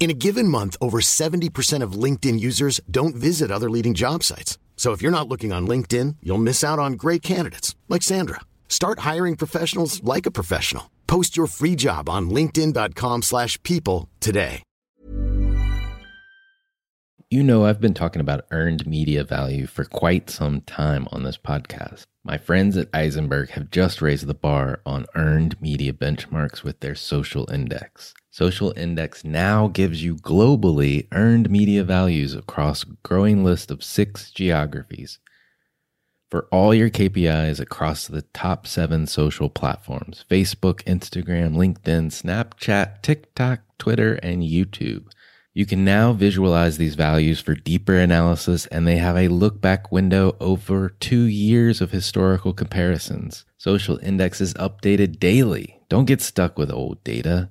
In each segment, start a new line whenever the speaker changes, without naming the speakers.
In a given month, over 70% of LinkedIn users don't visit other leading job sites. So if you're not looking on LinkedIn, you'll miss out on great candidates like Sandra. Start hiring professionals like a professional. Post your free job on linkedin.com/people today.
You know, I've been talking about earned media value for quite some time on this podcast. My friends at Ayzenberg have just raised the bar on earned media benchmarks with their social index. Social index now gives you globally earned media values across a growing list of six geographies for all your KPIs across the top seven social platforms Facebook, Instagram, LinkedIn, Snapchat, TikTok, Twitter, and YouTube. You can now visualize these values for deeper analysis, and they have a look back window over two years of historical comparisons. Social Index is updated daily. Don't get stuck with old data.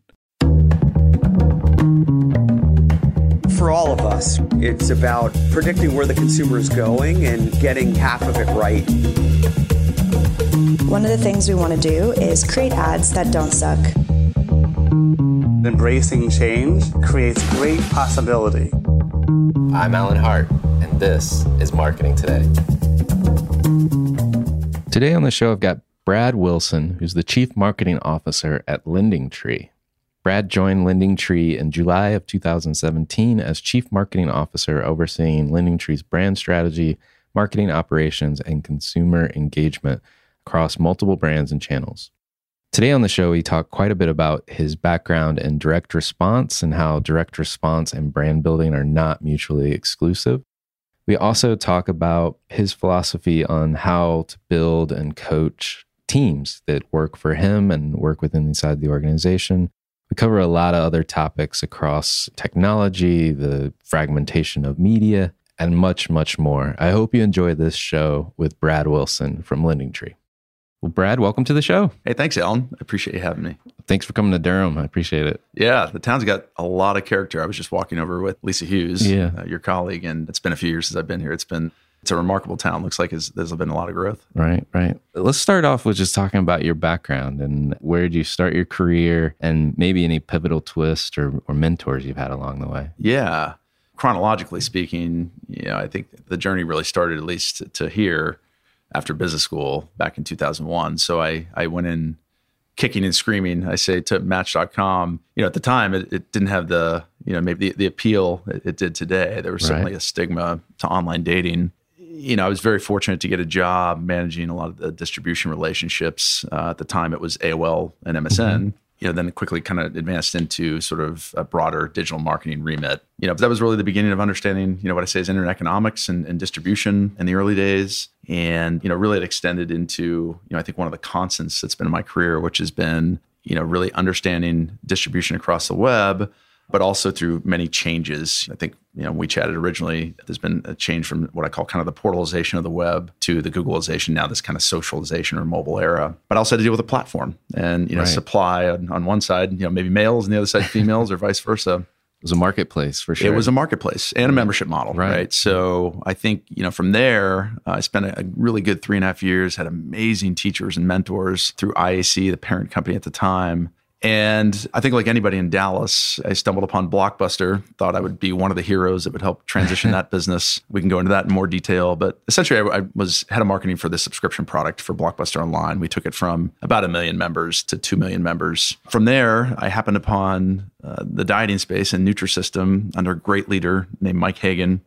For all of us, it's about predicting where the consumer is going and getting half of it right.
One of the things we want to do is create ads that don't suck.
Embracing change creates great possibility.
I'm Alan Hart, and this is Marketing Today.
Today on the show, I've got Brad Wilson, who's the Chief Marketing Officer at Lending Tree. Brad joined Lending Tree in July of 2017 as Chief Marketing Officer, overseeing Lending Tree's brand strategy, marketing operations, and consumer engagement across multiple brands and channels. Today on the show, we talk quite a bit about his background in direct response and how direct response and brand building are not mutually exclusive. We also talk about his philosophy on how to build and coach teams that work for him and work within inside the organization. We cover a lot of other topics across technology, the fragmentation of media, and much, much more. I hope you enjoy this show with Brad Wilson from Lending Tree. Well, Brad, welcome to the show.
Hey, thanks, Alan. I appreciate you having me.
Thanks for coming to Durham. I appreciate it.
Yeah, the town's got a lot of character. I was just walking over with Lisa Hughes,
Yeah.
uh, your colleague, and it's been a few years since I've been here. It's been it's a remarkable town. Looks like there's been a lot of growth.
Right, right. Let's start off with just talking about your background and where did you start your career and maybe any pivotal twists or, or mentors you've had along the way.
Yeah, chronologically speaking, you know, I think the journey really started at least to, to here after business school back in 2001. So I I went in kicking and screaming. I say to Match.com. You know, at the time it, it didn't have the you know maybe the, the appeal it, it did today. There was
Right.
certainly a stigma to online dating. You know, I was very fortunate to get a job managing a lot of the distribution relationships. Uh, at the time, it was AOL and MSN. You know, then quickly kind of advanced into sort of a broader digital marketing remit. You know, but that was really the beginning of understanding, you know, what I say is internet economics and, and distribution in the early days. And, you know, really it extended into, you know, I think one of the constants that's been in my career, which has been, you know, really understanding distribution across the web, but also through many changes. I think, you know, we chatted originally, there's been a change from what I call kind of the portalization of the web to the Googleization, now this kind of socialization or mobile era. But I also had to deal with a platform and, you know,
Right.
supply on, on one side, you know, maybe males and the other side females or vice versa.
It was a marketplace for sure.
It was a marketplace and a membership model,
Right.
right? So I think you know from there, uh, I spent a, a really good three and a half years, had amazing teachers and mentors through IAC, the parent company at the time, And I think, like anybody in Dallas, I stumbled upon Blockbuster, thought I would be one of the heroes that would help transition that business. We can go into that in more detail. But essentially, I, I, was head of marketing for this subscription product for Blockbuster Online. We took it from about a million members to 2 million members. From there, I happened upon uh, the dieting space and Nutrisystem under a great leader named Mike Hagan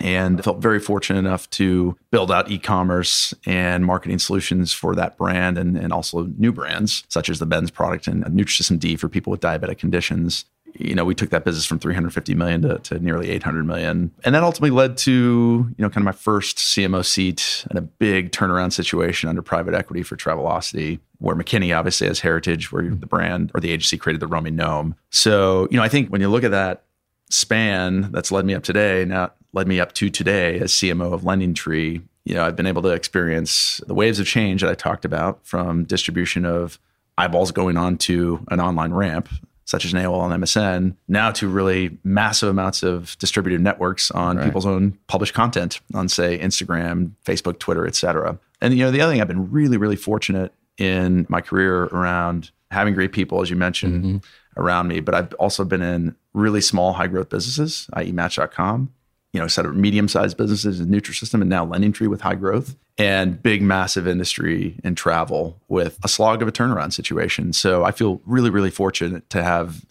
and felt very fortunate enough to build out e-commerce and marketing solutions for that brand and, and also new brands such as the Ben's product and Nutrisystem D for people with diabetic conditions. You know, we took that business from 350 million to, to nearly 800 million. And that ultimately led to, you know, kind of my first CMO seat and a big turnaround situation under private equity for Travelocity where McKinney obviously has heritage, where mm-hmm. the brand or the agency created the roaming gnome. So, you know, I think when you look at that span that's led me up today, now led me up to today as CMO of Lending Tree. You know, I've been able to experience the waves of change that I talked about from distribution of eyeballs going on to an online ramp, such as an AOL and MSN, now to really massive amounts of distributed networks on right. people's own published content on, say, Instagram, Facebook, Twitter, et cetera. And you know, the other thing I've been really, really fortunate in my career around having great people, as you mentioned, mm-hmm. around me, but I've also been in really small, high growth businesses, i.e., Match.com, you know, set of medium-sized businesses in Nutrisystem and now Lending Tree with high growth and big, massive industry and travel with a slog of a turnaround situation. So I feel really, really fortunate to have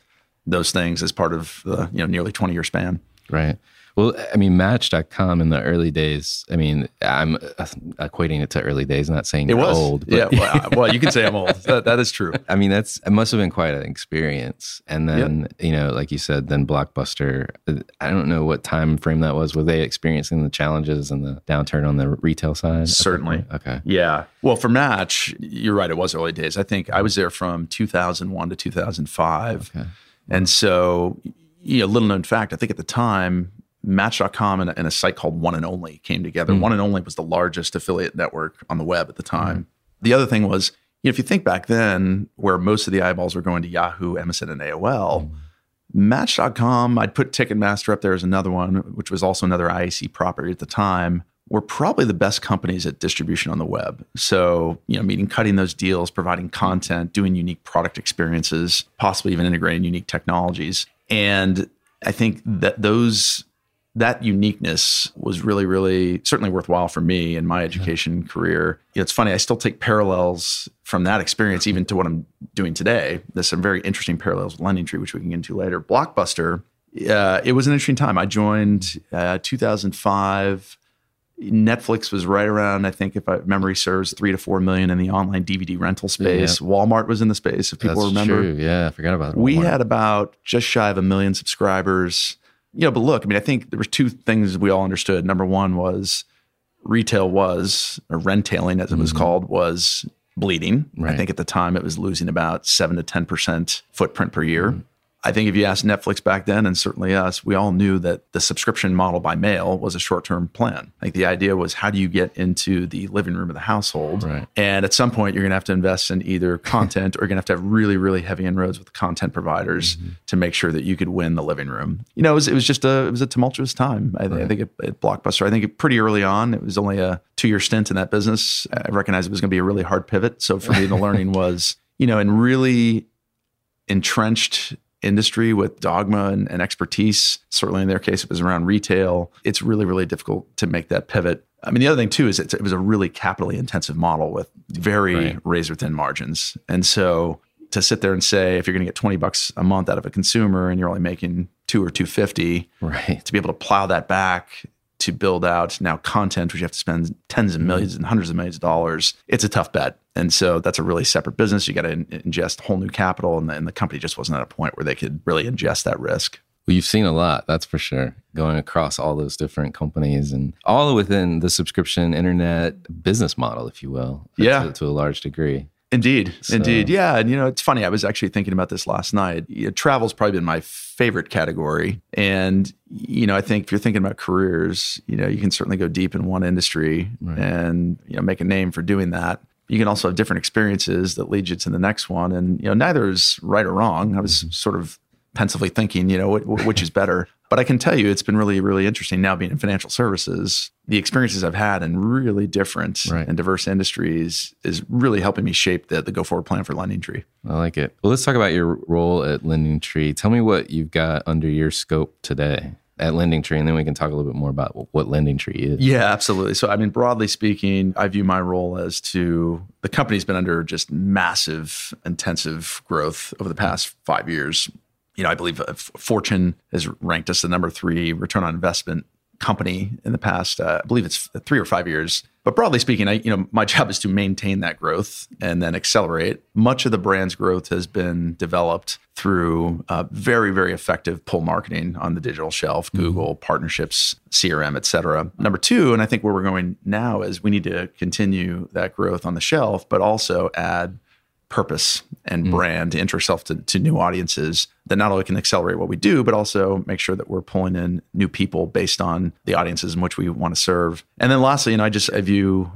those things as part of the, you know, nearly 20 year span.
Right. Well, I mean, Match.com in the early days. I mean, I'm equating it to early days. I'm not saying it was old.
yeah. Well, well, you can say I'm old. That, that is true.
I mean, that's it. Must have been quite an experience. And then, yep. you know, like you said, then Blockbuster. I don't know what time frame that was. Were they experiencing the challenges and the downturn on the retail side?
Certainly.
Okay.
Yeah. Well, for Match, you're right. It was early days. I think I was there from 2001 to 2005. Okay. And so, you know, little known fact, I think at the time, Match.com and, and, a site called One and Only came together. Mm. One and Only was the largest affiliate network on the web at the time. Mm. The other thing was, you know, if you think back then, where most of the eyeballs were going to Yahoo, MSN, and AOL, mm. Match.com, I'd put Ticketmaster up there as another one, which was also another IAC property at the time, were probably the best companies at distribution on the web. So, you know, meaning cutting those deals, providing content, doing unique product experiences, possibly even integrating unique technologies. And I think that those that uniqueness was really, really certainly worthwhile for me in my education yeah. career. It's funny, I still take parallels from that experience even to what I'm doing today. There's some very interesting parallels with Lending Tree, which we can get into later. Blockbuster, uh, it was an interesting time. I joined uh, 2005. Netflix was right around, I think, if I, memory serves, three to four million in the online DVD rental space. Yeah. Walmart was in the space, if people
That's
remember.
True. Yeah, I forgot about
Walmart. We had about just shy of a million subscribers you know, but look, I mean, I think there were two things we all understood. Number one was retail was, or rentailing as it was mm-hmm. called, was bleeding. Right. I think at the time it was losing about seven to 10% footprint per year. Mm-hmm. I think if you asked Netflix back then, and certainly us, we all knew that the subscription model by mail was a short term plan. Like the idea was how do you get into the living room of the household?
Right.
And at some point, you're going to have to invest in either content or you're going to have to have really, really heavy inroads with content providers mm-hmm. to make sure that you could win the living room. You know, it was, it was just a, it was a tumultuous time. I, right. I think at, at Blockbuster, I think it, pretty early on, it was only a two year stint in that business. I recognized it was going to be a really hard pivot. So for me, the learning was, you know, and really entrenched industry with dogma and, and, expertise. Certainly in their case, it was around retail. It's really, really difficult to make that pivot. I mean, the other thing too is it was a really capitally intensive model with very right. razor thin margins. And so to sit there and say, if you're going to get 20 bucks a month out of a consumer and you're only making two or 250,
right.
to be able to plow that back to build out now content, which you have to spend tens of 1000000s mm-hmm. and hundreds of millions of dollars, it's a tough bet. And so that's a really separate business. You got to in- ingest whole new capital, and the, and the company just wasn't at a point where they could really ingest that risk.
Well, you've seen a lot, that's for sure, going across all those different companies and all within the subscription internet business model, if you will.
Yeah.
To, to a large degree.
Indeed, so. indeed, yeah. And you know, it's funny. I was actually thinking about this last night. You know, travel's probably been my favorite category, and you know, I think if you're thinking about careers, you know, you can certainly go deep in one industry right. and you know make a name for doing that. You can also have different experiences that lead you to the next one, and you know, neither is right or wrong. I was mm-hmm. sort of pensively thinking, you know, which is better. But I can tell you, it's been really, really interesting now being in financial services. The experiences I've had in really different
Right.
and diverse industries is really helping me shape the, the go forward plan for Lending Tree.
I like it. Well, let's talk about your role at Lending Tree. Tell me what you've got under your scope today at Lending Tree, and then we can talk a little bit more about what Lending Tree is.
Yeah, absolutely. So, I mean, broadly speaking, I view my role as to the company's been under just massive, intensive growth over the past five years. You know, I believe uh, Fortune has ranked us the number three return on investment company in the past. Uh, I believe it's three or five years. But broadly speaking, I, you know, my job is to maintain that growth and then accelerate. Much of the brand's growth has been developed through uh, very, very effective pull marketing on the digital shelf, Google partnerships, CRM, et cetera. Number two, and I think where we're going now is we need to continue that growth on the shelf, but also add purpose and brand to enter ourselves to, to new audiences that not only can accelerate what we do, but also make sure that we're pulling in new people based on the audiences in which we want to serve. And then lastly, you know, I just I view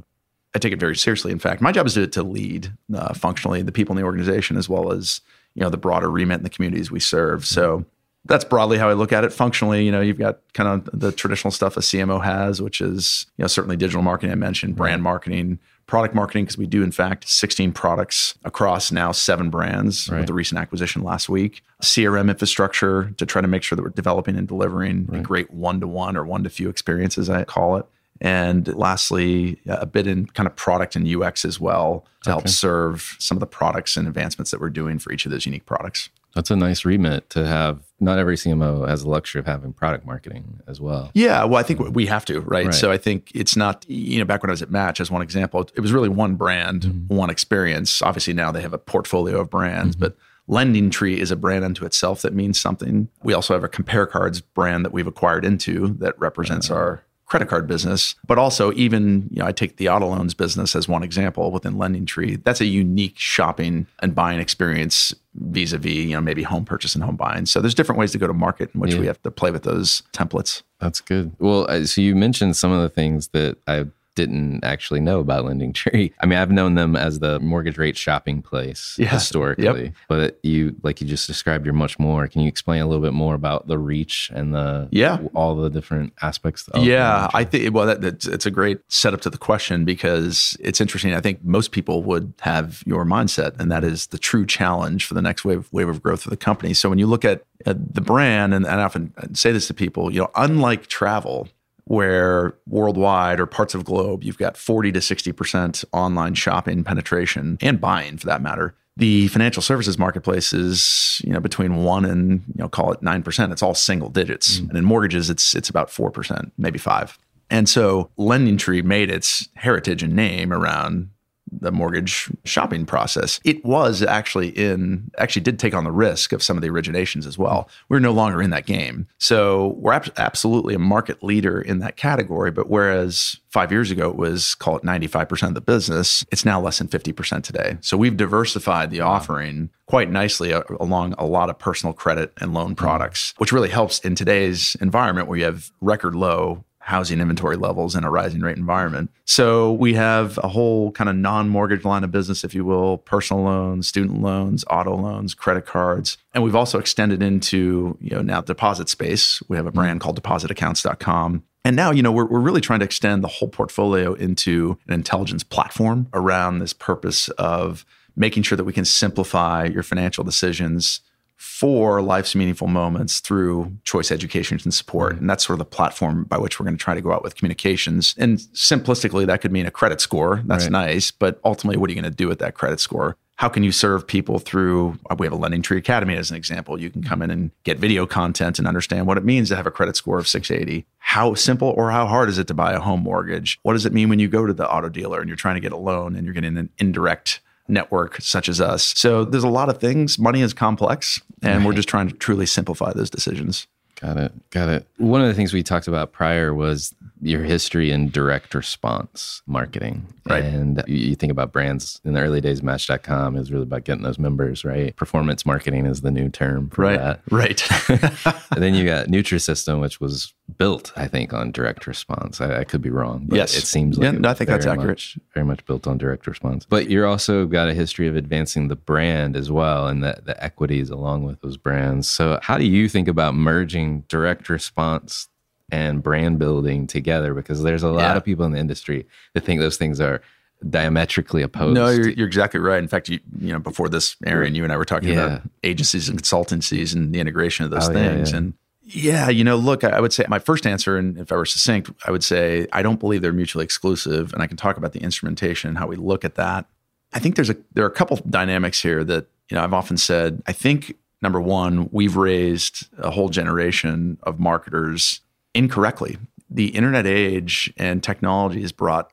I take it very seriously. In fact, my job is to, to lead uh, functionally the people in the organization as well as you know the broader remit in the communities we serve. So that's broadly how I look at it. Functionally, you know, you've got kind of the traditional stuff a CMO has, which is you know certainly digital marketing. I mentioned brand marketing, product marketing because we do in fact 16 products across now seven brands
Right.
with the recent acquisition last week. CRM infrastructure to try to make sure that we're developing and delivering a great one to one or one to few experiences, I call it. And lastly, a bit in kind of product and UX as well to help serve some of the products and advancements that we're doing for each of those unique products.
That's a nice remit to have. Not every CMO has the luxury of having product marketing as well.
Yeah, well, I think mm. we have to, right?
Right.
So I think it's not, you know, back when I was at Match, as one example, it was really one brand, mm-hmm. one experience. Obviously, now they have a portfolio of brands, mm-hmm. but Lending Tree is a brand unto itself that means something. We also have a Compare Cards brand that we've acquired into that represents ah. our credit card business, but also even, you know, I take the auto loans business as one example within Lending Tree. That's a unique shopping and buying experience vis-a-vis, you know, maybe home purchase and home buying. So there's different ways to go to market in which
Yeah.
we have to play with those templates.
That's good. Well, so you mentioned some of the things that I didn't actually know about Lending Tree. I mean, I've known them as the mortgage rate shopping place
Yeah.
historically,
Yep.
but you, like you just described, you're much more. Can you explain a little bit more about the reach and the
Yeah.
all the different aspects? Of
yeah, I think well, that, that's it's a great setup to the question because it's interesting. I think most people would have your mindset, and that is the true challenge for the next wave wave of growth of the company. So when you look at, at the brand, and, and I often say this to people, you know, unlike travel. Where worldwide or parts of globe, you've got 40 to 60% online shopping penetration and buying for that matter. The financial services marketplace is, you know, between one and, you know, call it 9%. It's all single digits. Mm. And in mortgages, it's it's about 4%, maybe five. And so Lending Tree made its heritage and name around the mortgage shopping process. It was actually in, actually did take on the risk of some of the originations as well. We're no longer in that game. So we're ab- absolutely a market leader in that category. But whereas five years ago it was, call it 95% of the business, it's now less than 50% today. So we've diversified the offering quite nicely uh, along a lot of personal credit and loan products, which really helps in today's environment where you have record low housing inventory levels in a rising rate environment. So we have a whole kind of non-mortgage line of business, if you will, personal loans, student loans, auto loans, credit cards. And we've also extended into, you know, now deposit space. We have a mm-hmm. brand called depositaccounts.com. And now, you know, we're, we're really trying to extend the whole portfolio into an intelligence platform around this purpose of making sure that we can simplify your financial decisions for life's meaningful moments through choice education and support. Mm-hmm. And that's sort of the platform by which we're going to try to go out with communications. And simplistically, that could mean a credit score. That's
Right.
nice. But ultimately, what are you going to do with that credit score? How can you serve people through? Uh, we have a Lending Tree Academy as an example. You can come in and get video content and understand what it means to have a credit score of 680. How simple or how hard is it to buy a home mortgage? What does it mean when you go to the auto dealer and you're trying to get a loan and you're getting an indirect network such as us. So there's a lot of things. Money is complex, and we're just trying to truly simplify those decisions.
Got it. Got it. One of the things we talked about prior was your history in direct response marketing.
Right.
And you, think about brands in the early days, Match.com is really about getting those members, right? Performance marketing is the new term for that.
Right.
and then you got Nutrisystem, which was built, I think, on direct response. I, I could be wrong. But
Yes.
It seems like
Yeah,
it
no, I think that's accurate.
much- very much built on direct response. But you're also got a history of advancing the brand as well and the, the equities along with those brands. So how do you think about merging direct response and brand building together because there's a lot
Yeah.
of people in the industry that think those things are diametrically opposed.
No, you're, you're exactly right. In fact, you you know before this, Aaron, you and I were talking
Yeah.
about agencies and consultancies and the integration of those
Oh,
things.
yeah.
And yeah, you know, look, I I would say my first answer, and if I were succinct, I would say I don't believe they're mutually exclusive. And I can talk about the instrumentation and how we look at that. I think there's a there are a couple dynamics here that you know I've often said. I think number one, we've raised a whole generation of marketers incorrectly. The internet age and technology has brought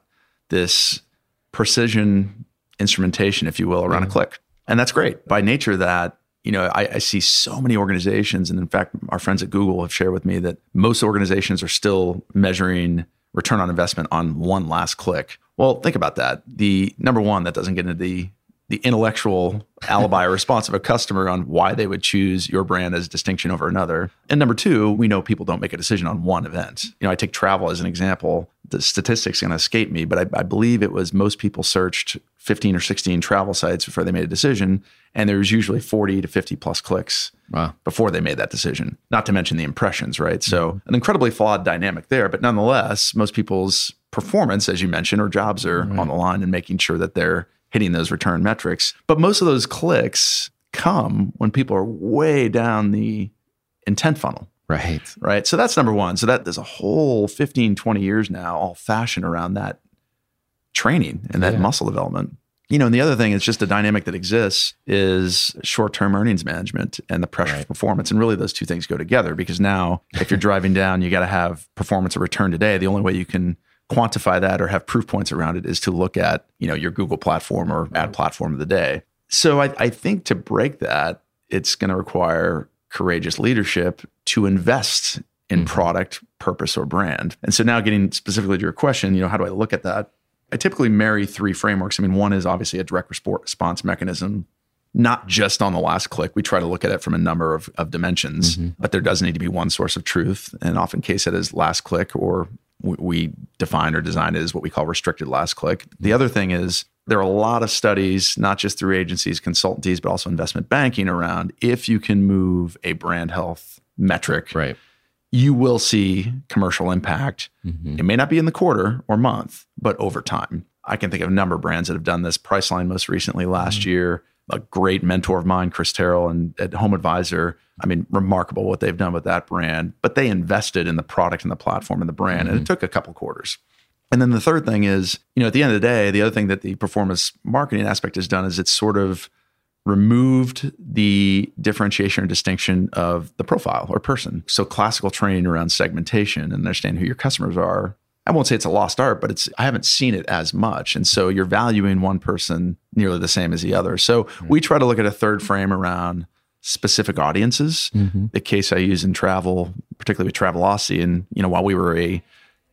this precision instrumentation, if you will, around a mm-hmm. click. And that's great. By nature that, you know, I, I see so many organizations, and in fact, our friends at Google have shared with me that most organizations are still measuring return on investment on one last click. Well, think about that. The number one, that doesn't get into the the intellectual alibi or response of a customer on why they would choose your brand as distinction over another. And number two, we know people don't make a decision on one event. You know, I take travel as an example. The statistics going to escape me, but I, I believe it was most people searched 15 or 16 travel sites before they made a decision. And there was usually 40 to 50 plus clicks
Wow.
before they made that decision, not to mention the impressions, right? So, mm-hmm. an incredibly flawed dynamic there. But nonetheless, most people's performance, as you mentioned, or jobs are mm-hmm. on the line and making sure that they're hitting those return metrics. But most of those clicks come when people are way down the intent funnel
Right.
right? So that's number one. So that there's a whole 15, 20 years now all fashioned around that training and that
Yeah.
muscle development. You know, and the other thing is just the dynamic that exists is short-term earnings management and the pressure for performance. And really those two things go together because now if you're driving down, you got to have performance or return today. The only way you can quantify that or have proof points around it is to look at, you know, your Google platform or ad platform of the day. So I, I think to break that, it's going to require courageous leadership to invest in mm-hmm. product, purpose, or brand. And so now getting specifically to your question, you know, how do I look at that? I typically marry three frameworks. I mean, one is obviously a direct response mechanism, not just on the last click. We try to look at it from a number of, of dimensions, mm-hmm. but there does need to be one source of truth. And often case it as last click, or we, we define or design it as what we call restricted last click. The other thing is there are a lot of studies, not just through agencies, consultancies, but also investment banking around if you can move a brand health metric
Right.
you will see commercial impact. Mm-hmm. It may not be in the quarter or month, but over time. I can think of a number of brands that have done this. Priceline most recently last mm-hmm. year, a great mentor of mine, Chris Terrill, and at Home Advisor. I mean, remarkable what they've done with that brand. But they invested in the product and the platform and the brand, and it mm-hmm. took a couple quarters. And then the third thing is, you know, at the end of the day, the other thing that the performance marketing aspect has done is it's sort of removed the differentiation or distinction of the profile or person. So classical training around segmentation and understand who your customers are. I won't say it's a lost art, but it's I haven't seen it as much. And so you're valuing one person nearly the same as the other. So hmm. we try to look at a third frame around specific audiences. Mm-hmm. The case I use in travel, particularly with Travelocity, and you know, while we were a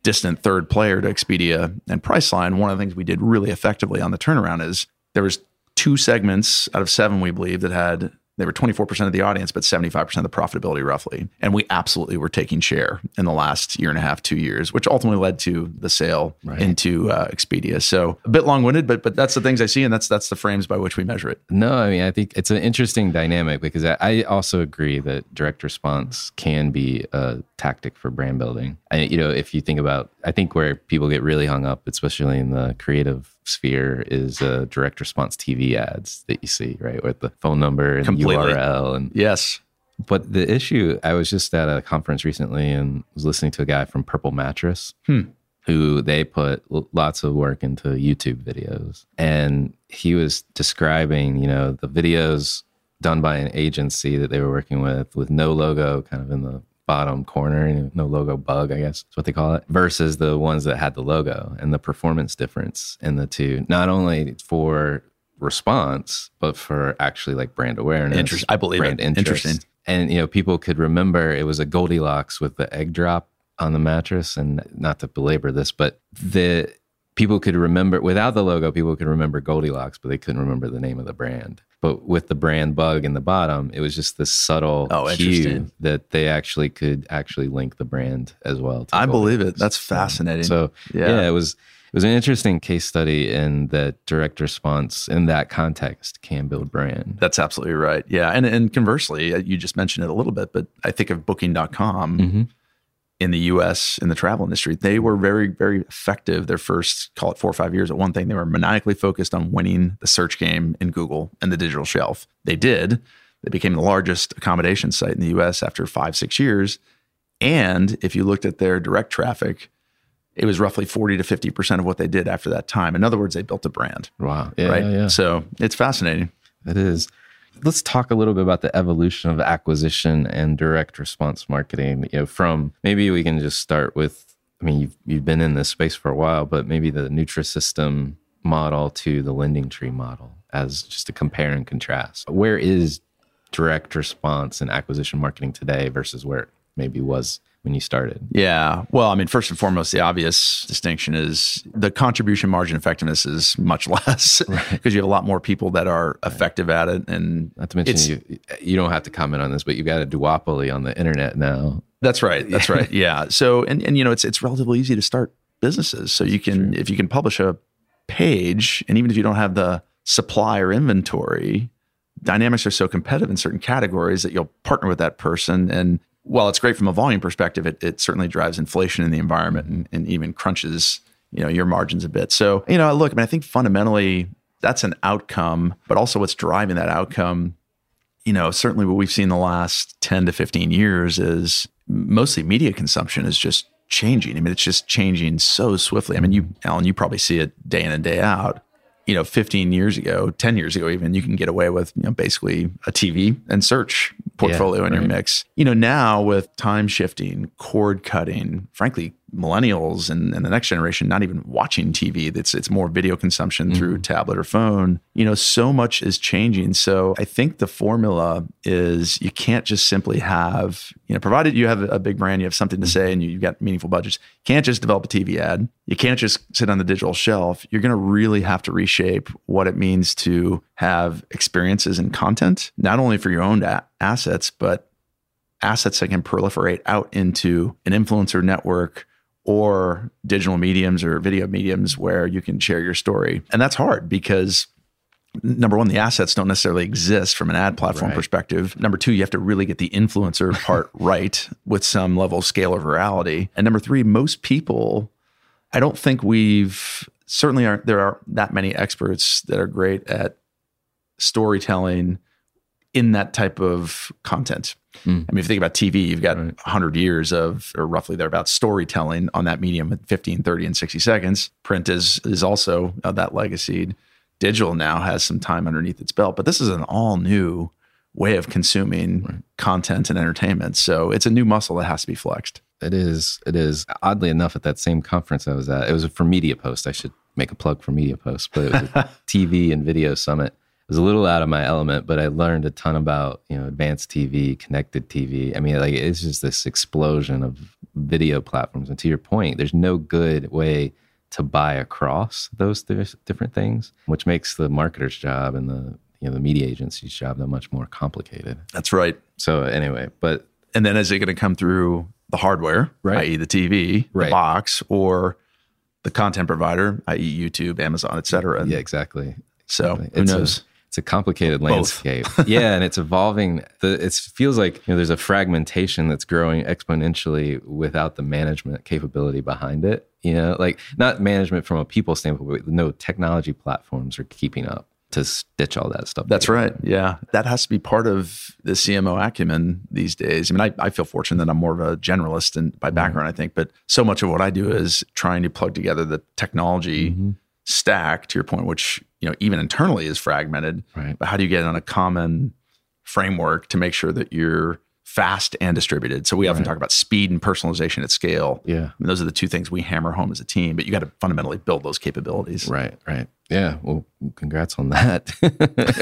distant third player to Expedia and Priceline, one of the things we did really effectively on the turnaround is there was two segments out of seven, we believe, that had they were 24% of the audience, but 75% of the profitability roughly. And we absolutely were taking share in the last year and a half, two years, which ultimately led to the sale into uh, Expedia. So a bit long-winded, but but that's the things I see, and that's that's the frames by which we measure it.
No, I mean, I think it's an interesting dynamic because I, I also agree that direct response can be a tactic for brand building. I, you know, if you think about, I think where people get really hung up, especially in the creative sphere, is uh, direct response TV ads that you see, right, with the phone number and
Completely.
URL and
Yes.
But the issue, I was just at a conference recently and was listening to a guy from Purple Mattress who they put lots of work into YouTube videos. And he was describing, you know, the videos done by an agency that they were working with, with no logo kind of in the bottom corner, you know, no logo bug, I guess is what they call it, versus the ones that had the logo and the performance difference in the two, not only for response, but for actually like brand awareness.
Interest- I believe
brand
it.
interest.
Interesting.
And, you know, people could remember it was a Goldilocks with the egg drop on the mattress. And not to belabor this, but the people could remember without the logo, people could remember Goldilocks, but they couldn't remember the name of the brand. But with the brand bug in the bottom, it was just this subtle
Oh,
cue
interesting.
that they actually could actually link the brand as well.
I believe it. That's fascinating.
So
Yeah.
yeah. it was it was an interesting case study in that direct response in that context can build brand.
That's absolutely right. Yeah. And and conversely, uh, you just mentioned it a little bit, but I think of booking.com
Mm-hmm.
In the US in the travel industry. They were very, very effective their first, call it four or five years at one thing. They were maniacally focused on winning the search game in Google and the digital shelf. They did. They became the largest accommodation site in the US after five, six years. And if you looked at their direct traffic, it was roughly 40 to 50% of what they did after that time. In other words, they built a brand.
Wow. Yeah,
right.
yeah, yeah.
So it's fascinating.
It is. Let's talk a little bit about the evolution of acquisition and direct response marketing. You know, from maybe we can just start with. I mean, you've you've been in this space for a while, but maybe the Nutrisystem model to the Lending Tree model as just a compare and contrast. Where is direct response and acquisition marketing today versus where it maybe was when you started?
Yeah. Well, I mean, first and foremost, the obvious distinction is the contribution margin effectiveness is much less because you have a lot more people that are effective at it. And
Not to mention, you you don't have to comment on this, but you've got a duopoly on the internet now.
That's right. That's right. Yeah. So, and, and, you know, it's, it's relatively easy to start businesses. So you can, if you can publish a page and even if you don't have the supply or inventory, dynamics are so competitive in certain categories that you'll partner with that person. And while it's great from a volume perspective, it, it certainly drives inflation in the environment and, and even crunches, you know, your margins a bit. So, you know, look, I mean, I think fundamentally that's an outcome, but also what's driving that outcome you know, certainly what we've seen the last 10 to 15 years is mostly media consumption is just changing. I mean, it's just changing so swiftly. I mean, you, Alan, you probably see it day in and day out. You know, 15 years ago, 10 years ago, even you can get away with, you know, basically a TV and search portfolio in your mix. You know, now with time shifting, cord cutting, frankly, millennials and, and the next generation not even watching TV. It's it's more video consumption through mm-hmm. tablet or phone. You know, so much is changing. So I think the formula is you can't just simply have, you know, provided you have a big brand, you have something to say and you, you've got meaningful budgets, you can't just develop a TV ad. You can't just sit on the digital shelf. You're gonna really have to reshape what it means to have experiences and content, not only for your own a- assets, but assets that can proliferate out into an influencer network or digital mediums or video mediums where you can share your story. And that's hard because number one, the assets don't necessarily exist from an ad platform
Right.
perspective. Number two, you have to really get the influencer part right with some level of scale or virality. And number three, most people, I don't think we've certainly aren't there are that many experts that are great at storytelling in that type of content.
Mm.
I mean, if you think about TV, you've got 100 years of, or roughly thereabouts, storytelling on that medium at 15, 30, and 60 seconds. Print is is also uh, that legacy. Digital now has some time underneath its belt, but this is an all new way of consuming content and entertainment. So it's a new muscle that has to be flexed.
It is. It is. Oddly enough, at that same conference I was at, it was for Media Post. I should make a plug for Media Post, but it was a TV and video summit. It was a little out of my element, but I learned a ton about you know advanced TV, connected TV. I mean, like it's just this explosion of video platforms. And to your point, there's no good way to buy across those th- different things, which makes the marketer's job and the you know the media agency's job that much more complicated.
That's right.
So anyway, but
And then is it going to come through the hardware,
Right.
i.e., the TV, the
Right.
box, or the content provider, i.e., YouTube, Amazon, et cetera?
Yeah, exactly.
So
Exactly.
who
It's a-
knows?
It's a complicated
Both.
landscape. yeah, and it's evolving. The, it feels like you know there's a fragmentation that's growing exponentially without the management capability behind it. You know, like not management from a people standpoint, but no technology platforms are keeping up to stitch all that stuff.
That's
together.
right. Yeah. That has to be part of the CMO acumen these days. I mean, I, I feel fortunate that I'm more of a generalist and by background, I think, but so much of what I do is trying to plug together the technology
Mm-hmm.
Stack to your point, which, you know, even internally is fragmented.
Right.
But how do you get on a common framework to make sure that you're fast and distributed? So we often
Right.
talk about speed and personalization at scale.
Yeah.
I mean, those are the two things we hammer home as a team, but you got to fundamentally build those capabilities.
Right, right. Yeah. Well, congrats on that. or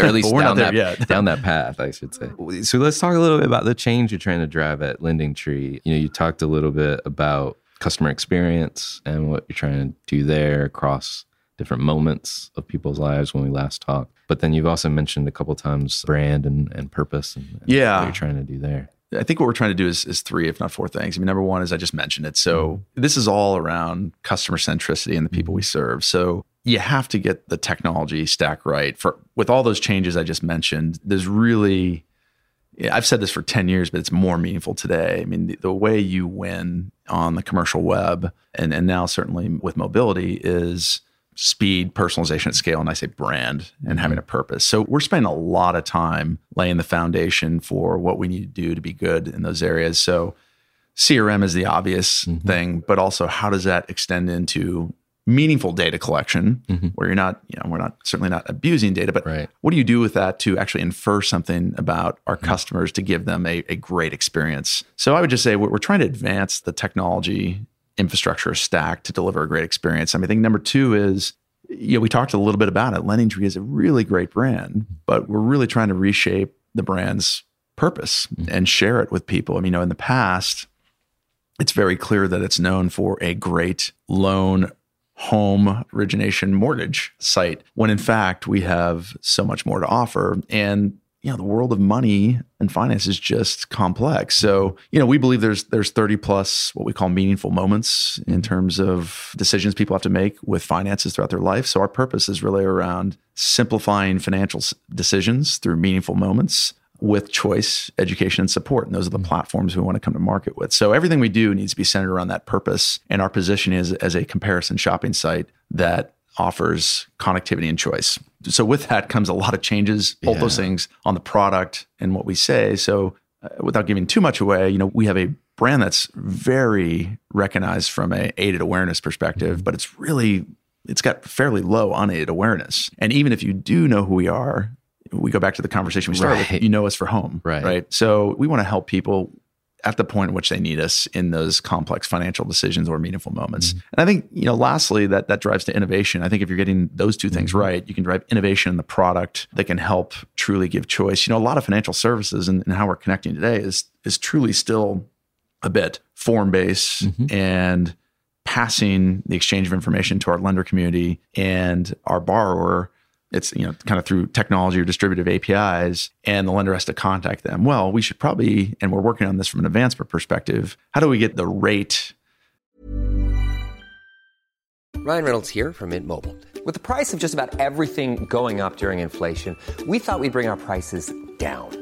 at least down, that, down that path, I should say. So let's talk a little bit about the change you're trying to drive at Lending Tree. You know, you talked a little bit about customer experience and what you're trying to do there across different moments of people's lives when we last talked. But then you've also mentioned a couple times brand and, and purpose and, and
Yeah.
what you're trying to do there.
I think what we're trying to do is, is three, if not four things. I mean, number one is I just mentioned it. So
Mm-hmm.
this is all around customer centricity and the people we serve. So you have to get the technology stack right. For with all those changes I just mentioned, there's really I've said this for 10 years, but it's more meaningful today. I mean, the, the way you win on the commercial web and, and now certainly with mobility is speed, personalization at scale, and I say brand and having mm-hmm. a purpose. So we're spending a lot of time laying the foundation for what we need to do to be good in those areas. So CRM is the obvious mm-hmm. thing, but also how does that extend into meaningful data collection mm-hmm. where you're not, you know, we're not certainly not abusing data, but
Right.
what do you do with that to actually infer something about our customers to give them a, a great experience? So I would just say we're, we're trying to advance the technology infrastructure stack to deliver a great experience. I mean, I think number two is, you know, we talked a little bit about it. Lending Tree is a really great brand, but we're really trying to reshape the brand's purpose mm-hmm. and share it with people. I mean, you know, in the past, it's very clear that it's known for a great loan home origination mortgage site when in fact we have so much more to offer and you know the world of money and finance is just complex so you know we believe there's there's 30 plus what we call meaningful moments in mm-hmm. terms of decisions people have to make with finances throughout their life so our purpose is really around simplifying financial decisions through meaningful moments with choice, education, and support. And those are the mm-hmm. platforms we want to come to market with. So everything we do needs to be centered around that purpose. And our position is as a comparison shopping site that offers connectivity and choice. So with that comes a lot of changes, both those things on the product and what we say. So uh, without giving too much away, you know, we have a brand that's very recognized from a aided awareness perspective, but it's really it's got fairly low unaided awareness. And even if you do know who we are, we go back to the conversation we started
Right.
with, you know us for home.
Right.
Right. So we want to help people at the point at which they need us in those complex financial decisions or meaningful moments. Mm-hmm. And I think, you know, lastly, that that drives to innovation. I think if you're getting those two things mm-hmm. right, you can drive innovation in the product that can help truly give choice. You know, a lot of financial services and, and how we're connecting today is is truly still a bit form based mm-hmm. and passing the exchange of information to our lender community and our borrower it's you know kind of through technology or distributive APIs and the lender has to contact them well we should probably and we're working on this from an advancement perspective how do we get the rate
Ryan Reynolds here from Mint Mobile. With the price of just about everything going up during inflation, we thought we'd bring our prices down.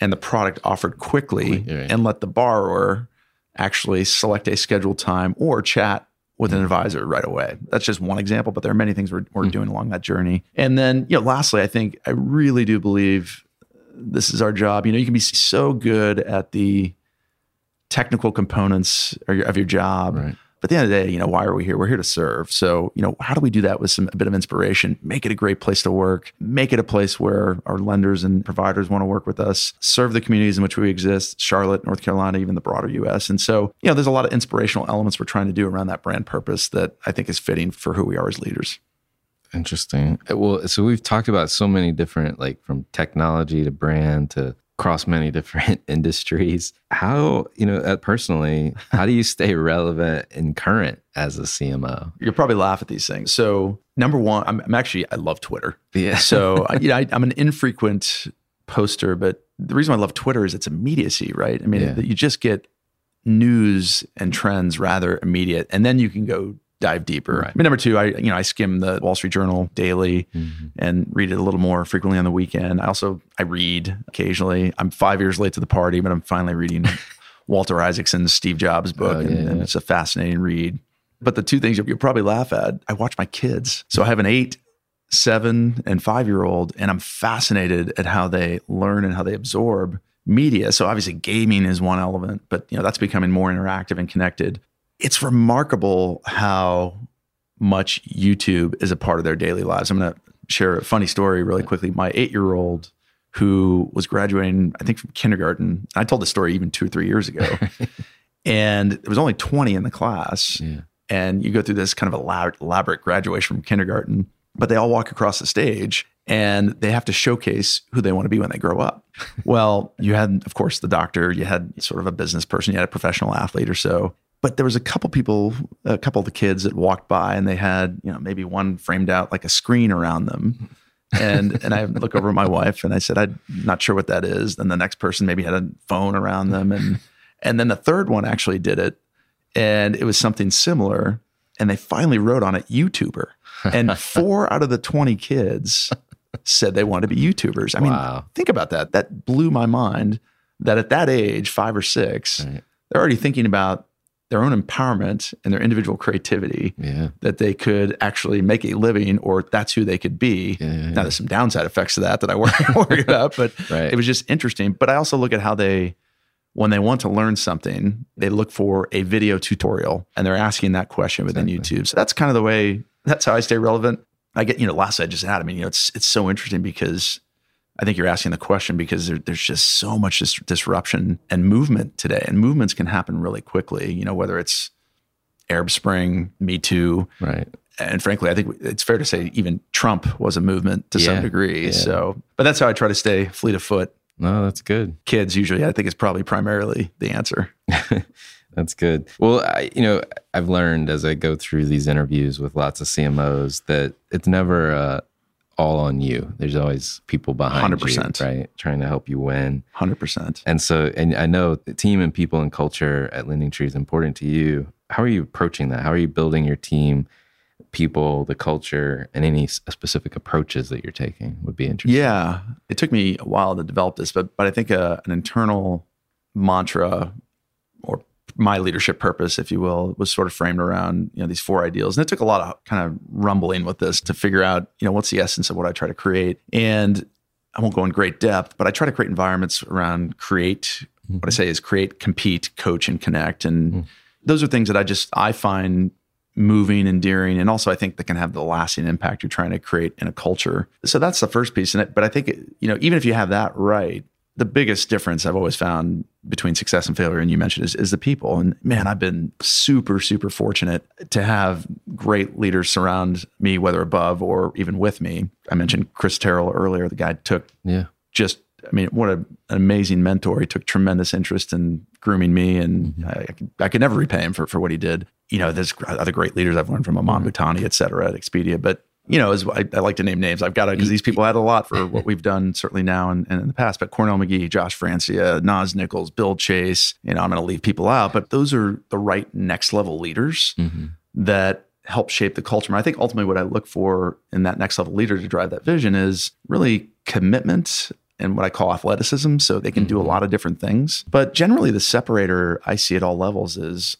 And the product offered quickly and let the borrower actually select a scheduled time or chat with an mm. advisor right away. That's just one example, but there are many things we're, we're mm. doing along that journey. And then, you know, lastly, I think I really do believe this is our job. You know, you can be so good at the technical components of your, of your job.
Right.
At the end of the day, you know, why are we here? We're here to serve. So, you know, how do we do that with some a bit of inspiration? Make it a great place to work. Make it a place where our lenders and providers want to work with us. Serve the communities in which we exist, Charlotte, North Carolina, even the broader US. And so, you know, there's a lot of inspirational elements we're trying to do around that brand purpose that I think is fitting for who we are as leaders.
Interesting. Well, so we've talked about so many different, like from technology to brand to across many different industries. How, you know, uh, personally, how do you stay relevant and current as a CMO?
You'll probably laugh at these things. So, number one, I'm, I'm actually, I love Twitter.
Yeah.
So, I- you know, I, I'm an infrequent poster, but the reason I love Twitter is its immediacy, right? I mean,
Yeah.
you just get news and trends rather immediate, and then you can go dive deeper. Right. I mean, number two, I you know I skim the Wall Street Journal daily mm-hmm. and read it a little more frequently on the weekend. I also I read occasionally. I'm five years late to the party, but I'm finally reading Walter Isaacson's Steve Jobs book, oh, yeah, and, yeah. and, it's a fascinating read. But the two things you'll probably laugh at, I watch my kids. So I have an eight, seven, and five year old, and I'm fascinated at how they learn and how they absorb media. So obviously gaming is one element, but you know that's becoming more interactive and connected. It's remarkable how much YouTube is a part of their daily lives. I'm going to share a funny story really quickly. My 8-year-old who was graduating I think from kindergarten. I told the story even 2 or 3 years ago. and there was only 20 in the class. Yeah. And you go through this kind of elaborate graduation from kindergarten, but they all walk across the stage and they have to showcase who they want to be when they grow up. well, you had, of course, the doctor, you had sort of a business person, you had a professional athlete or so. But there was a couple people, a couple of the kids that walked by and they had, you know, maybe one framed out like a screen around them. and and I look over at my wife and I said, I'm not sure what that is. Then the next person maybe had a phone around them. And and then the third one actually did it. And it was something similar. And they finally wrote on it YouTuber. And four out of the 20 kids said they wanted to be YouTubers. I wow. mean, think about that. That blew my mind that at that age, five or six, right. they're already thinking about their own empowerment and their individual creativity yeah. that they could actually make a living or that's who they could be. Yeah, yeah, now, there's some downside effects to that that I worry about, but right. it was just interesting. But I also look at how they, when they want to learn something, they look for a video tutorial and they're asking that question within exactly. YouTube. So that's kind of the way, that's how I stay relevant. I get, you know, last I just had, I mean, you know, it's, it's so interesting because I think you're asking the question because there, there's just so much dis- disruption and movement today, and movements can happen really quickly. You know, whether it's Arab Spring, Me Too,
right?
And frankly, I think it's fair to say even Trump was a movement to yeah, some degree. Yeah. So, but that's how I try to stay fleet of foot.
No, that's good.
Kids usually, I think, is probably primarily the answer.
that's good. Well, I, you know, I've learned as I go through these interviews with lots of CMOs that it's never. Uh, all on you. There's always people behind 100%. you, right? Trying to help you win.
100%.
And so, and I know the team and people and culture at LendingTree is important to you. How are you approaching that? How are you building your team, people, the culture, and any specific approaches that you're taking would be interesting.
Yeah. It took me a while to develop this, but, but I think a, uh, an internal mantra or my leadership purpose, if you will, was sort of framed around you know these four ideals, and it took a lot of kind of rumbling with this to figure out you know what's the essence of what I try to create. And I won't go in great depth, but I try to create environments around create. Mm-hmm. What I say is create, compete, coach, and connect, and mm-hmm. those are things that I just I find moving, endearing, and also I think that can have the lasting impact you're trying to create in a culture. So that's the first piece in it. But I think you know even if you have that right, the biggest difference I've always found between success and failure, and you mentioned, is, is the people. And man, I've been super, super fortunate to have great leaders surround me, whether above or even with me. I mentioned Chris Terrill earlier. The guy took yeah. just, I mean, what a, an amazing mentor. He took tremendous interest in grooming me, and mm-hmm. I, I, could never repay him for, for what he did. You know, there's other great leaders I've learned from Aman mm-hmm. Bhutani, et cetera, at Expedia. But you know, as I, I, like to name names. I've got to because these people had a lot for what we've done certainly now and, and, in the past. But Cornell McGee, Josh Francia, Nas Nichols, Bill Chase. You know, I'm going to leave people out, but those are the right next level leaders mm-hmm. that help shape the culture. And I think ultimately what I look for in that next level leader to drive that vision is really commitment and what I call athleticism. So they can mm-hmm. do a mm-hmm. lot of different things. But generally, the separator I see at all levels is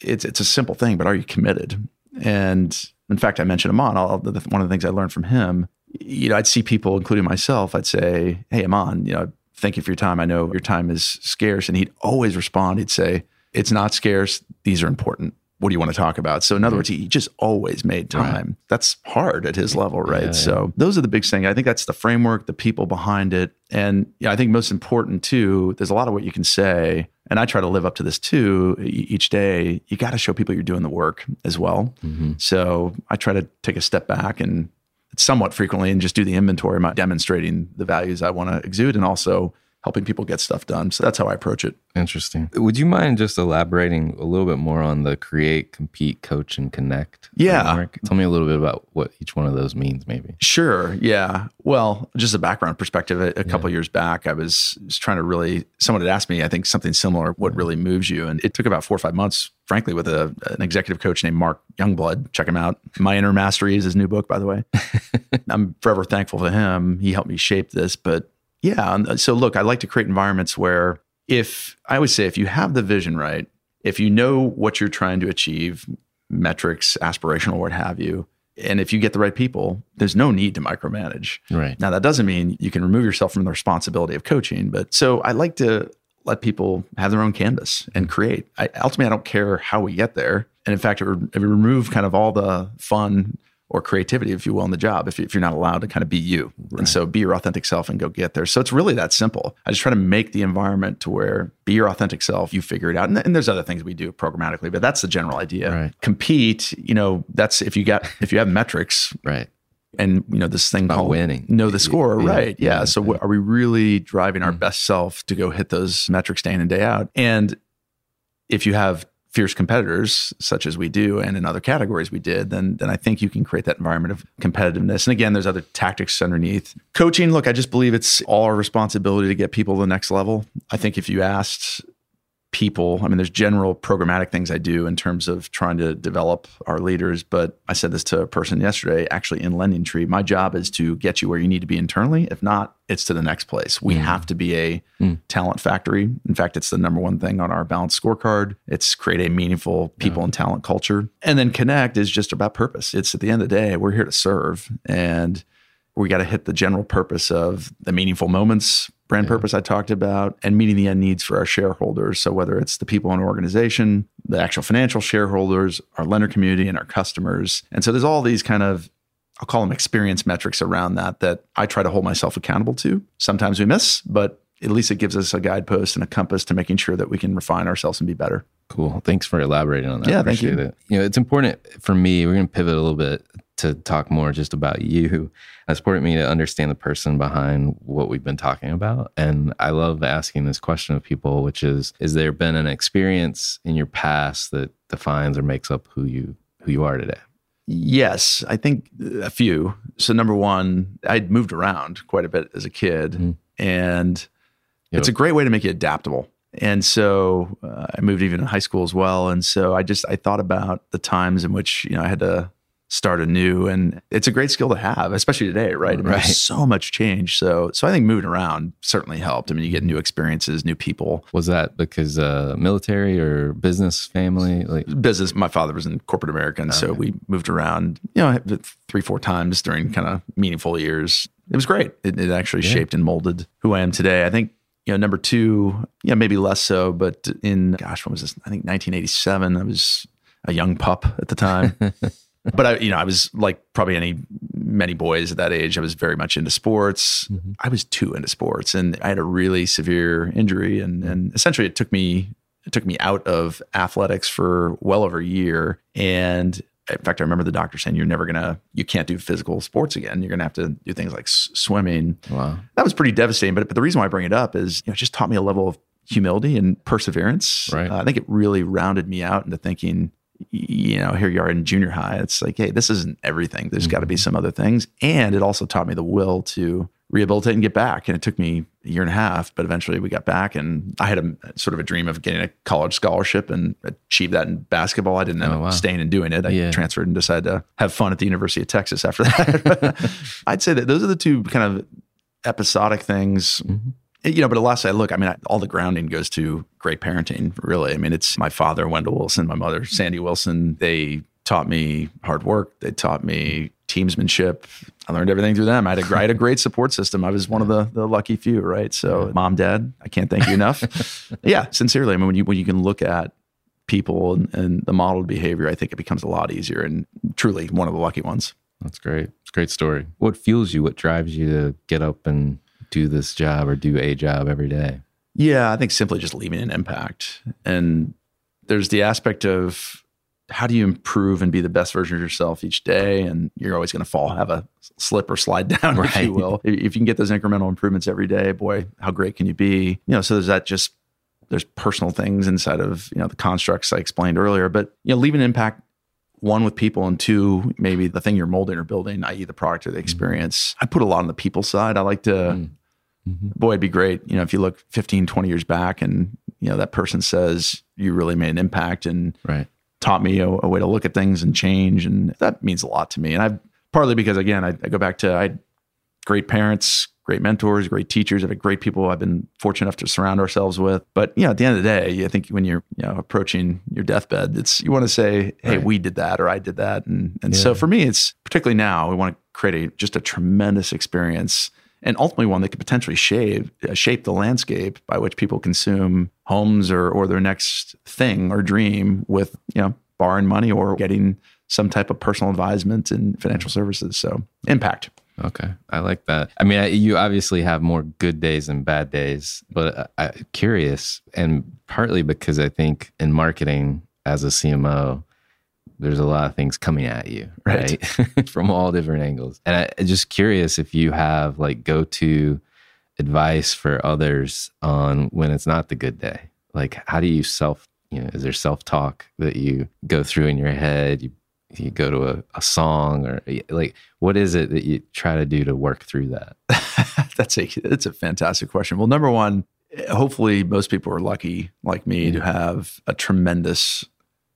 it's it's a simple thing, but are you committed? And in fact, I mentioned Aman. I'll, one of the things I learned from him, you know, I'd see people, including myself, I'd say, Hey, Aman, you know, thank you for your time. I know your time is scarce. And he'd always respond, he'd say, It's not scarce. These are important. What do you want to talk about? So, in other mm-hmm. words, he just always made time. Right. That's hard at his level, right? Yeah, yeah. So, those are the big things. I think that's the framework, the people behind it. And yeah, I think most important too, there's a lot of what you can say and I try to live up to this too each day. You got to show people you're doing the work as well. Mm-hmm. So I try to take a step back and somewhat frequently and just do the inventory, am demonstrating the values I want to exude and also helping people get stuff done. So that's how I approach it.
Interesting. Would you mind just elaborating a little bit more on the create, compete, coach, and connect?
Yeah. Framework?
Tell me a little bit about what each one of those means, maybe.
Sure. Yeah. Well, just a background perspective. A, a couple yeah. years back, I was, was trying to really, someone had asked me, I think something similar, what really moves you? And it took about four or five months frankly with a, an executive coach named Mark Youngblood. Check him out. My Inner Mastery is his new book, by the way. I'm forever thankful to him. He helped me shape this. But yeah, uh, so look, I like to create environments where if I would say if you have the vision right, if you know what you're trying to achieve, metrics, aspirational, what have you, and if you get the right people, there's no need to micromanage.
Right.
Now, that doesn't mean you can remove yourself from the responsibility of coaching. But so I like to let people have their own canvas and create. I, ultimately, I don't care how we get there. And in fact, it, re- it remove kind of all the fun or creativity, if you will, in the job if, if you're not allowed to kind of be you. Right. And so be your authentic self and go get there. So it's really that simple. I just try to make the environment to where be your authentic self, you figure it out. And, and there's other things we do programmatically, but that's the general idea.
Right.
Compete, you know, that's if you got, if you have metrics.
right
and you know this thing
about
called
winning
know the score
yeah,
right yeah,
yeah
so
yeah.
are we really driving our mm best self to go hit those metrics day in and day out and if you have fierce competitors such as we do and in other categories we did then then I think you can create that environment of competitiveness. And again there's other tactics underneath. Coaching look I just believe it's all our responsibility to get people to the next level. I think if you asked people. I mean, there's general programmatic things I do in terms of trying to develop our leaders. But I said this to a person yesterday, actually in LendingTree. My job is to get you where you need to be internally. If not, it's to the next place. We mm. have to be a mm. talent factory. In fact, it's the number one thing on our balanced scorecard. It's create a meaningful people yeah. and talent culture. And then connect is just about purpose. It's at the end of the day, we're here to serve. And we got to hit the general purpose of the meaningful moments brand yeah. purpose I talked about, and meeting the end needs for our shareholders. So whether it's the people in our organization, the actual financial shareholders, our lender community, and our customers. And so there's all these kind of I'll call them experience metrics around that that I try to hold myself accountable to. Sometimes we miss, but at least it gives us a guidepost and a compass to making sure that we can refine ourselves and be better.
Cool. Thanks for elaborating on that.
Yeah, thank you.
It. You know, it's important for me. We're going to pivot a little bit to talk more just about you. It's important me to understand the person behind what we've been talking about. And I love asking this question of people, which is, is there been an experience in your past that defines or makes up who you who you are today?
Yes, I think a few. So number one, I'd moved around quite a bit as a kid, mm-hmm. and yep. it's a great way to make you adaptable. And so uh, I moved even in high school as well. And so I just I thought about the times in which you know I had to start anew. And it's a great skill to have, especially today, right? I mean,
right.
There's so much change. So, so I think moving around certainly helped. I mean, you get new experiences, new people.
Was that because uh, military or business family? Like
business. My father was in corporate America, and okay. so we moved around. You know, three, four times during kind of meaningful years. It was great. It, it actually yeah. shaped and molded who I am today. I think you know, number two, yeah, maybe less so, but in gosh, when was this? I think 1987. I was a young pup at the time. but I, you know, I was like probably any many boys at that age. I was very much into sports. Mm-hmm. I was too into sports, and I had a really severe injury, and and essentially it took me it took me out of athletics for well over a year. And in fact, I remember the doctor saying, "You're never gonna, you can't do physical sports again. You're gonna have to do things like s- swimming."
Wow,
that was pretty devastating. But but the reason why I bring it up is, you know, it just taught me a level of humility and perseverance.
Right.
Uh, I think it really rounded me out into thinking, you know, here you are in junior high. It's like, hey, this isn't everything. There's mm-hmm. got to be some other things. And it also taught me the will to rehabilitate and get back. And it took me a year and a half, but eventually we got back. And I had a sort of a dream of getting a college scholarship and achieve that in basketball. I didn't end oh, wow. up staying and doing it. I yeah. transferred and decided to have fun at the University of Texas after that. I'd say that those are the two kind of episodic things. Mm-hmm Eh, you know, but last I look, I mean, I, all the grounding goes to great parenting, really. I mean, it's my father, Wendell Wilson, my mother, Sandy Wilson. They taught me hard work. They taught me teamsmanship. I learned everything through them. I had a, I had a great support system. I was one of the, the lucky few, right? So, mom, dad, I can't thank you enough. yeah, sincerely. I mean, when you, when you can look at people and, and the modeled behavior, I think it becomes a lot easier and truly one of the lucky ones.
That's great. It's a great story. What fuels you? What drives you to get up and do this job or do a job every day?
Yeah, I think simply just leaving an impact. And there's the aspect of how do you improve and be the best version of yourself each day? And you're always going to fall, have a slip or slide down, right. if you will. If you can get those incremental improvements every day, boy, how great can you be? You know, so there's that just there's personal things inside of you know the constructs I explained earlier, but you know, leave an impact one with people and two maybe the thing you're molding or building i.e the product or the mm-hmm. experience i put a lot on the people side i like to mm. Mm-hmm. Boy, it'd be great, you know, if you look 15, 20 years back and, you know that person says you really made an impact and
right.
taught me a, a way to look at things and change, and that means a lot to me. And I've partly because again, I, I go back to I had great parents, great mentors, great teachers. I've had great people I've been fortunate enough to surround ourselves with. But you know, at the end of the day, I think when you're you know approaching your deathbed, it's you want to say, "Hey,
Right.
we did that," or "I did that," and and
Yeah.
so for me, it's particularly now we want to create a, just a tremendous experience. And ultimately, one that could potentially shape uh, shape the landscape by which people consume homes or or their next thing or dream with you know borrowing money or getting some type of personal advisement in financial services. So impact.
Okay, I like that. I mean, I, you obviously have more good days and bad days, but I, curious, and partly because I think in marketing as a CMO, there's a lot of things coming at you,
Right.
right, from all different angles. And I, I'm just curious if you have like go to advice for others on when it's not the good day. Like, how do you self, you know, is there self talk that you go through in your head? You you go to a, a song or like what is it that you try to do to work through that
that's a it's a fantastic question. Well, number one, hopefully most people are lucky like me to have a tremendous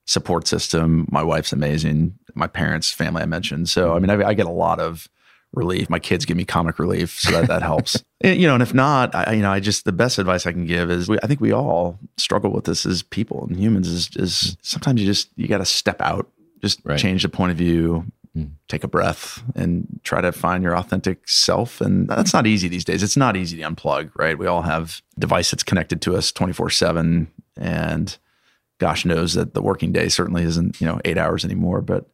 support system. My wife's amazing. My parents, family, I mentioned. So I mean, I, I get a lot of relief. My kids give me comic relief, so that that helps. And, you know, and if not, I you know, I just the best advice I can give is we, I think we all struggle with this as people and humans. Is is mm. sometimes you just you got to step out, just
Right.
change the point of view, mm. take a breath and try to find your authentic self. And that's not easy these days. It's not easy to unplug, right? We all have device that's connected to us 24 seven and gosh knows that the working day certainly isn't, you know, eight hours anymore. But,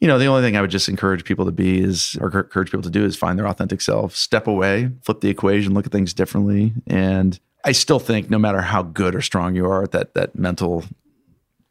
you know, the only thing I would just encourage people to be is, or encourage people to do is find their authentic self, step away, flip the equation, look at things differently. And I still think no matter how good or strong you are, that, that mental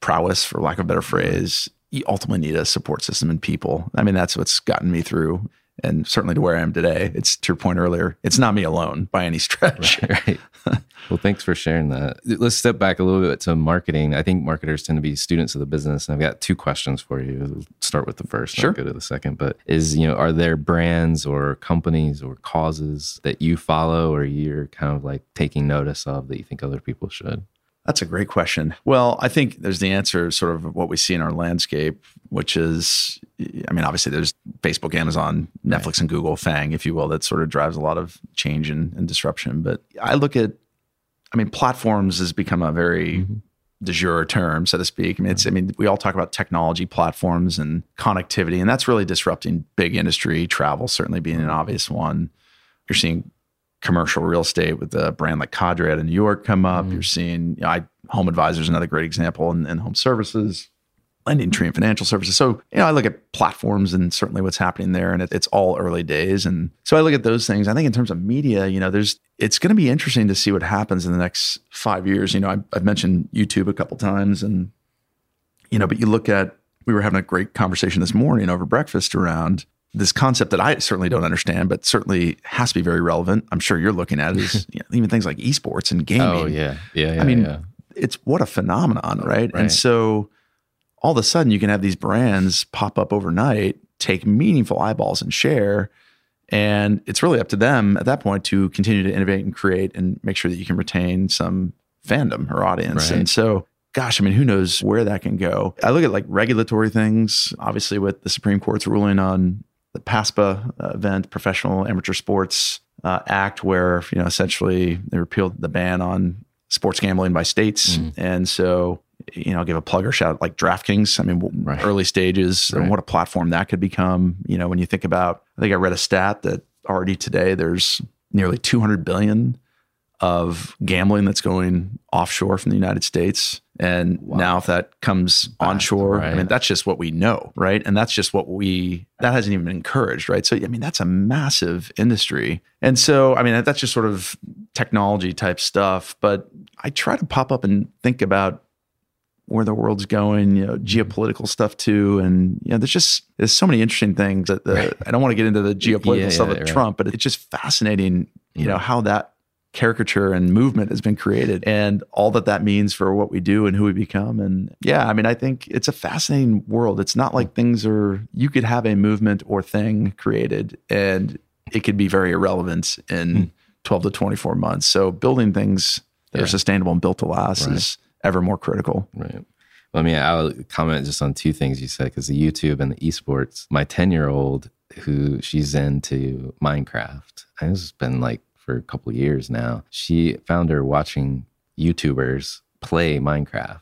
prowess, for lack of a better phrase, you ultimately need a support system and people. I mean, that's what's gotten me through and certainly to where I am today. It's to your point earlier, it's not me alone by any stretch.
right well thanks for sharing that let's step back a little bit to marketing i think marketers tend to be students of the business and i've got two questions for you We'll start with the first
Sure.
Go to the second but is you know are there brands or companies or causes that you follow or you're kind of like taking notice of that you think other people should
That's a great question. Well, I think there's the answer, sort of what we see in our landscape, which is, I mean, obviously there's Facebook, Amazon, Netflix, and Google, FANG, if you will, that sort of drives a lot of change and, and disruption. But I look at, I mean, platforms has become a very mm-hmm. de jure term, so to speak. I mean, it's, I mean, we all talk about technology platforms and connectivity, and that's really disrupting big industry, travel certainly being an mm-hmm. obvious one. You're seeing commercial real estate with a brand like Cadre out of New York come up. Mm-hmm. You're seeing, you know, I, HomeAdvisor is another great example, and, and home services, LendingTree and financial services. So, you know, I look at platforms and certainly what's happening there, and it, it's all early days. And so I look at those things. I think in terms of media, you know, there's it's going to be interesting to see what happens in the next five years. You know, I, I've mentioned YouTube a couple times, and you know, but you look at we were having a great conversation this morning over breakfast around this concept that I certainly don't understand, but certainly has to be very relevant. I'm sure you're looking at it is you know, even things like esports and oh, gaming.
oh yeah yeah, yeah
I mean,
yeah.
it's what a phenomenon, right?
Right.
And so all of a sudden you can have these brands pop up overnight, take meaningful eyeballs and share. And it's really up to them at that point to continue to innovate and create and make sure that you can retain some fandom or audience.
Right.
And so, gosh, I mean, who knows where that can go? I look at like regulatory things, obviously, with the Supreme Court's ruling on the PASPA uh, event, Professional Amateur Sports uh, Act, where, you know, essentially they repealed the ban on sports gambling by states. And so, you know, I'll give a plug or shout out like DraftKings. I mean,
Right.
early stages and what a platform that could become. You know, when you think about, I think I read a stat that already today there's nearly 200 billion of gambling that's going offshore from the United States. And now if that comes onshore, I mean, that's just what we know, right? And that's just what we, that hasn't even been encouraged, right? So, I mean, that's a massive industry. And so, I mean, that's just sort of technology type stuff. But I try to pop up and think about where the world's going, you know, mm-hmm. geopolitical stuff too. And, you know, there's just, there's so many interesting things that the, I don't want to get into the geopolitical
Yeah,
stuff
yeah,
with
right.
Trump, but it's just fascinating, you mm-hmm. know, how that caricature and movement has been created and all that that means for what we do and who we become. And yeah, I mean, I think it's a fascinating world. It's not like things are, you could have a movement or thing created and it could be very irrelevant in hmm. 12 to 24 months. So building things that are sustainable and built to last
Right.
is ever more critical.
Right. Well, I mean, I'll comment just on two things you said because the YouTube and the esports. My 10 year old, who she's into Minecraft, has been like for a couple of years now, she found her watching YouTubers play Minecraft.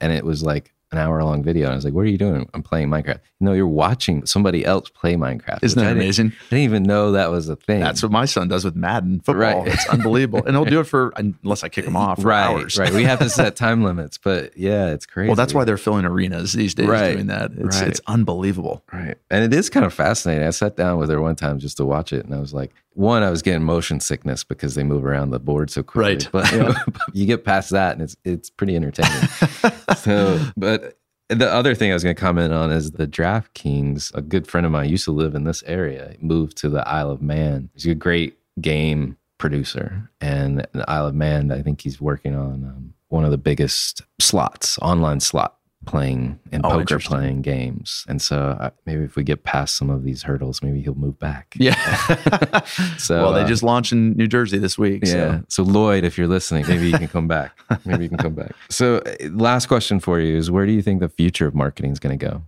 And, it was like an hour long video. And I was like, What are you doing? I'm playing Minecraft. No, you're watching somebody else play Minecraft.
Isn't that
I didn't-
amazing?
I didn't even know that was a thing.
That's what my son does with Madden football.
Right.
It's unbelievable. And he'll do it for, unless I kick him off, for
right.
hours.
Right. We have to set time limits, but yeah, it's crazy.
Well, that's why they're filling arenas these days
Right.
doing that. It's,
Right.
it's unbelievable.
Right. And it is kind of fascinating. I sat down with her one time just to watch it. And I was like, one, I was getting motion sickness because they move around the board so quickly.
Right.
But
Yeah.
you get past that and it's it's pretty entertaining. so but the other thing I was going to comment on is the DraftKings. A good friend of mine used to live in this area, moved to the Isle of Man. He's a great game producer. And the Isle of Man, I think he's working on um, one of the biggest slots, online slot playing and
Oh,
poker playing games. And so uh, maybe if we get past some of these hurdles, maybe he'll move back.
Yeah.
So
well, they
uh,
just launched in New Jersey this week.
yeah.
So.
So Lloyd, if you're listening, maybe you can come back. Maybe you can come back. So uh, last question for you is where do you think the future of marketing is going to go?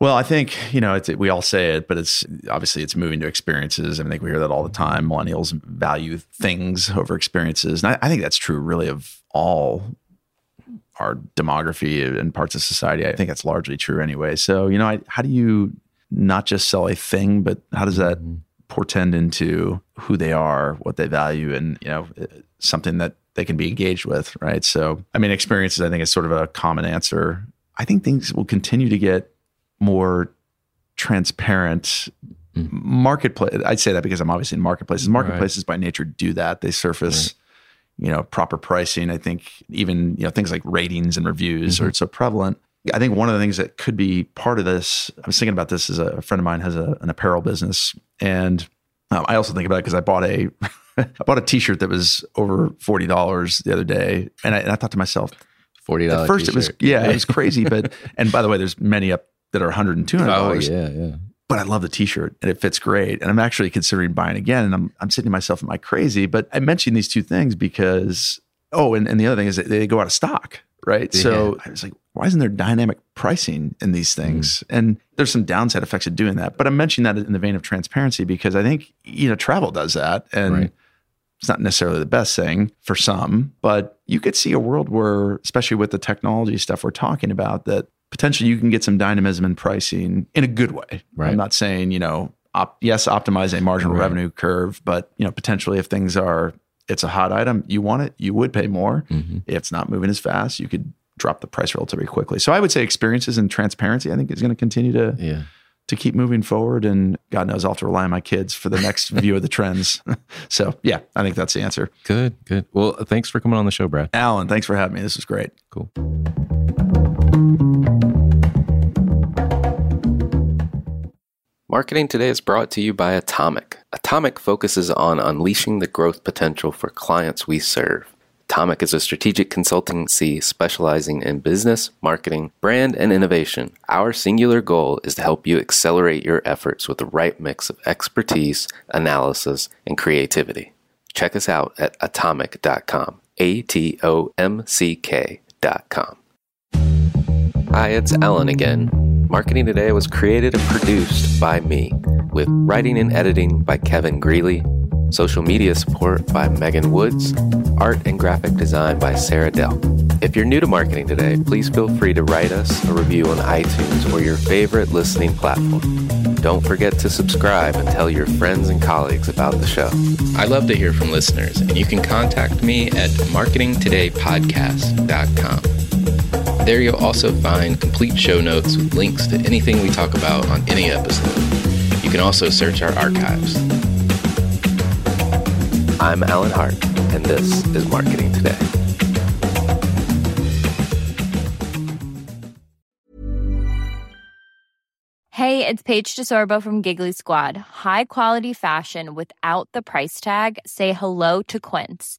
Well, I think you know it's, we all say it, but it's obviously it's moving to experiences. I think we hear that all the time. Millennials value things over experiences, and I, I think that's true really of all our demography and parts of society. I think that's largely true anyway. So you know, I, how do you not just sell a thing, but how does that mm-hmm. portend into who they are, what they value, and you know eh, something that they can be engaged with, right? So I mean, experiences I think is sort of a common answer. I think things will continue to get more transparent mm. marketplace. I'd say that because I'm obviously in marketplaces. Marketplaces by nature do that. They surface, you know, proper pricing. I think even you know things like ratings and reviews are so prevalent. I think one of the things that could be part of this. I was thinking about this as a friend of mine has a, an apparel business, and um, I also think about it because I bought a I bought a T-shirt that was over forty dollars the other day, and I, and I thought to myself,
Forty
at
dollars.
first it was yeah, it was crazy, but and by the way, there's many up that are 100 and 200
Oh
dollars.
yeah, yeah.
But I love the t-shirt and it fits great. And I'm actually considering buying again. And I'm I'm saying to myself, am I crazy? But I mentioned these two things because oh, and, and the other thing is that they go out of stock, right? So I was like, why isn't there dynamic pricing in these hmm. things? And there's some downside effects of doing that. But I'm mentioning that in the vein of transparency because I think, you know, travel does that. And
Right.
it's not necessarily the best thing for some, but you could see a world where, especially with the technology stuff we're talking about, that potentially you can get some dynamism in pricing in a good way.
Right.
I'm not saying, you know, op- yes, optimize a marginal
Right.
revenue curve, but, you know, potentially if things are, it's a hot item, you want it, you would pay more.
Mm-hmm.
If it's not moving as fast, you could drop the price relatively quickly. So I would say experiences and transparency, I think is going to continue to,
Yeah.
to keep moving forward. And God knows I'll have to rely on my kids for the next view of the trends. so yeah, I think that's the answer.
Good, good. Well, thanks for coming on the show, Brad.
Alan, thanks for having me. This was great.
Cool. Marketing Today is brought to you by Atomic. Atomic focuses on unleashing the growth potential for clients we serve. Atomic is a strategic consultancy specializing in business, marketing, brand, and innovation. Our singular goal is to help you accelerate your efforts with the right mix of expertise, analysis, and creativity. Check us out at atomic.com. A T O M C K.com. Hi, it's Alan again. Marketing Today was created and produced by me, with writing and editing by Kevin Greeley, social media support by Megan Woods, art and graphic design by Sarah Dell. If you're new to Marketing Today, please feel free to write us a review on iTunes or your favorite listening platform. Don't forget to subscribe and tell your friends and colleagues about the show. I love to hear from listeners, and you can contact me at marketingtodaypodcast.com. There you'll also find complete show notes with links to anything we talk about on any episode. You can also search our archives. I'm Alan Hart, and this is Marketing Today.
Hey, it's Paige DeSorbo from Giggly Squad. High quality fashion without the price tag. Say hello to Quince.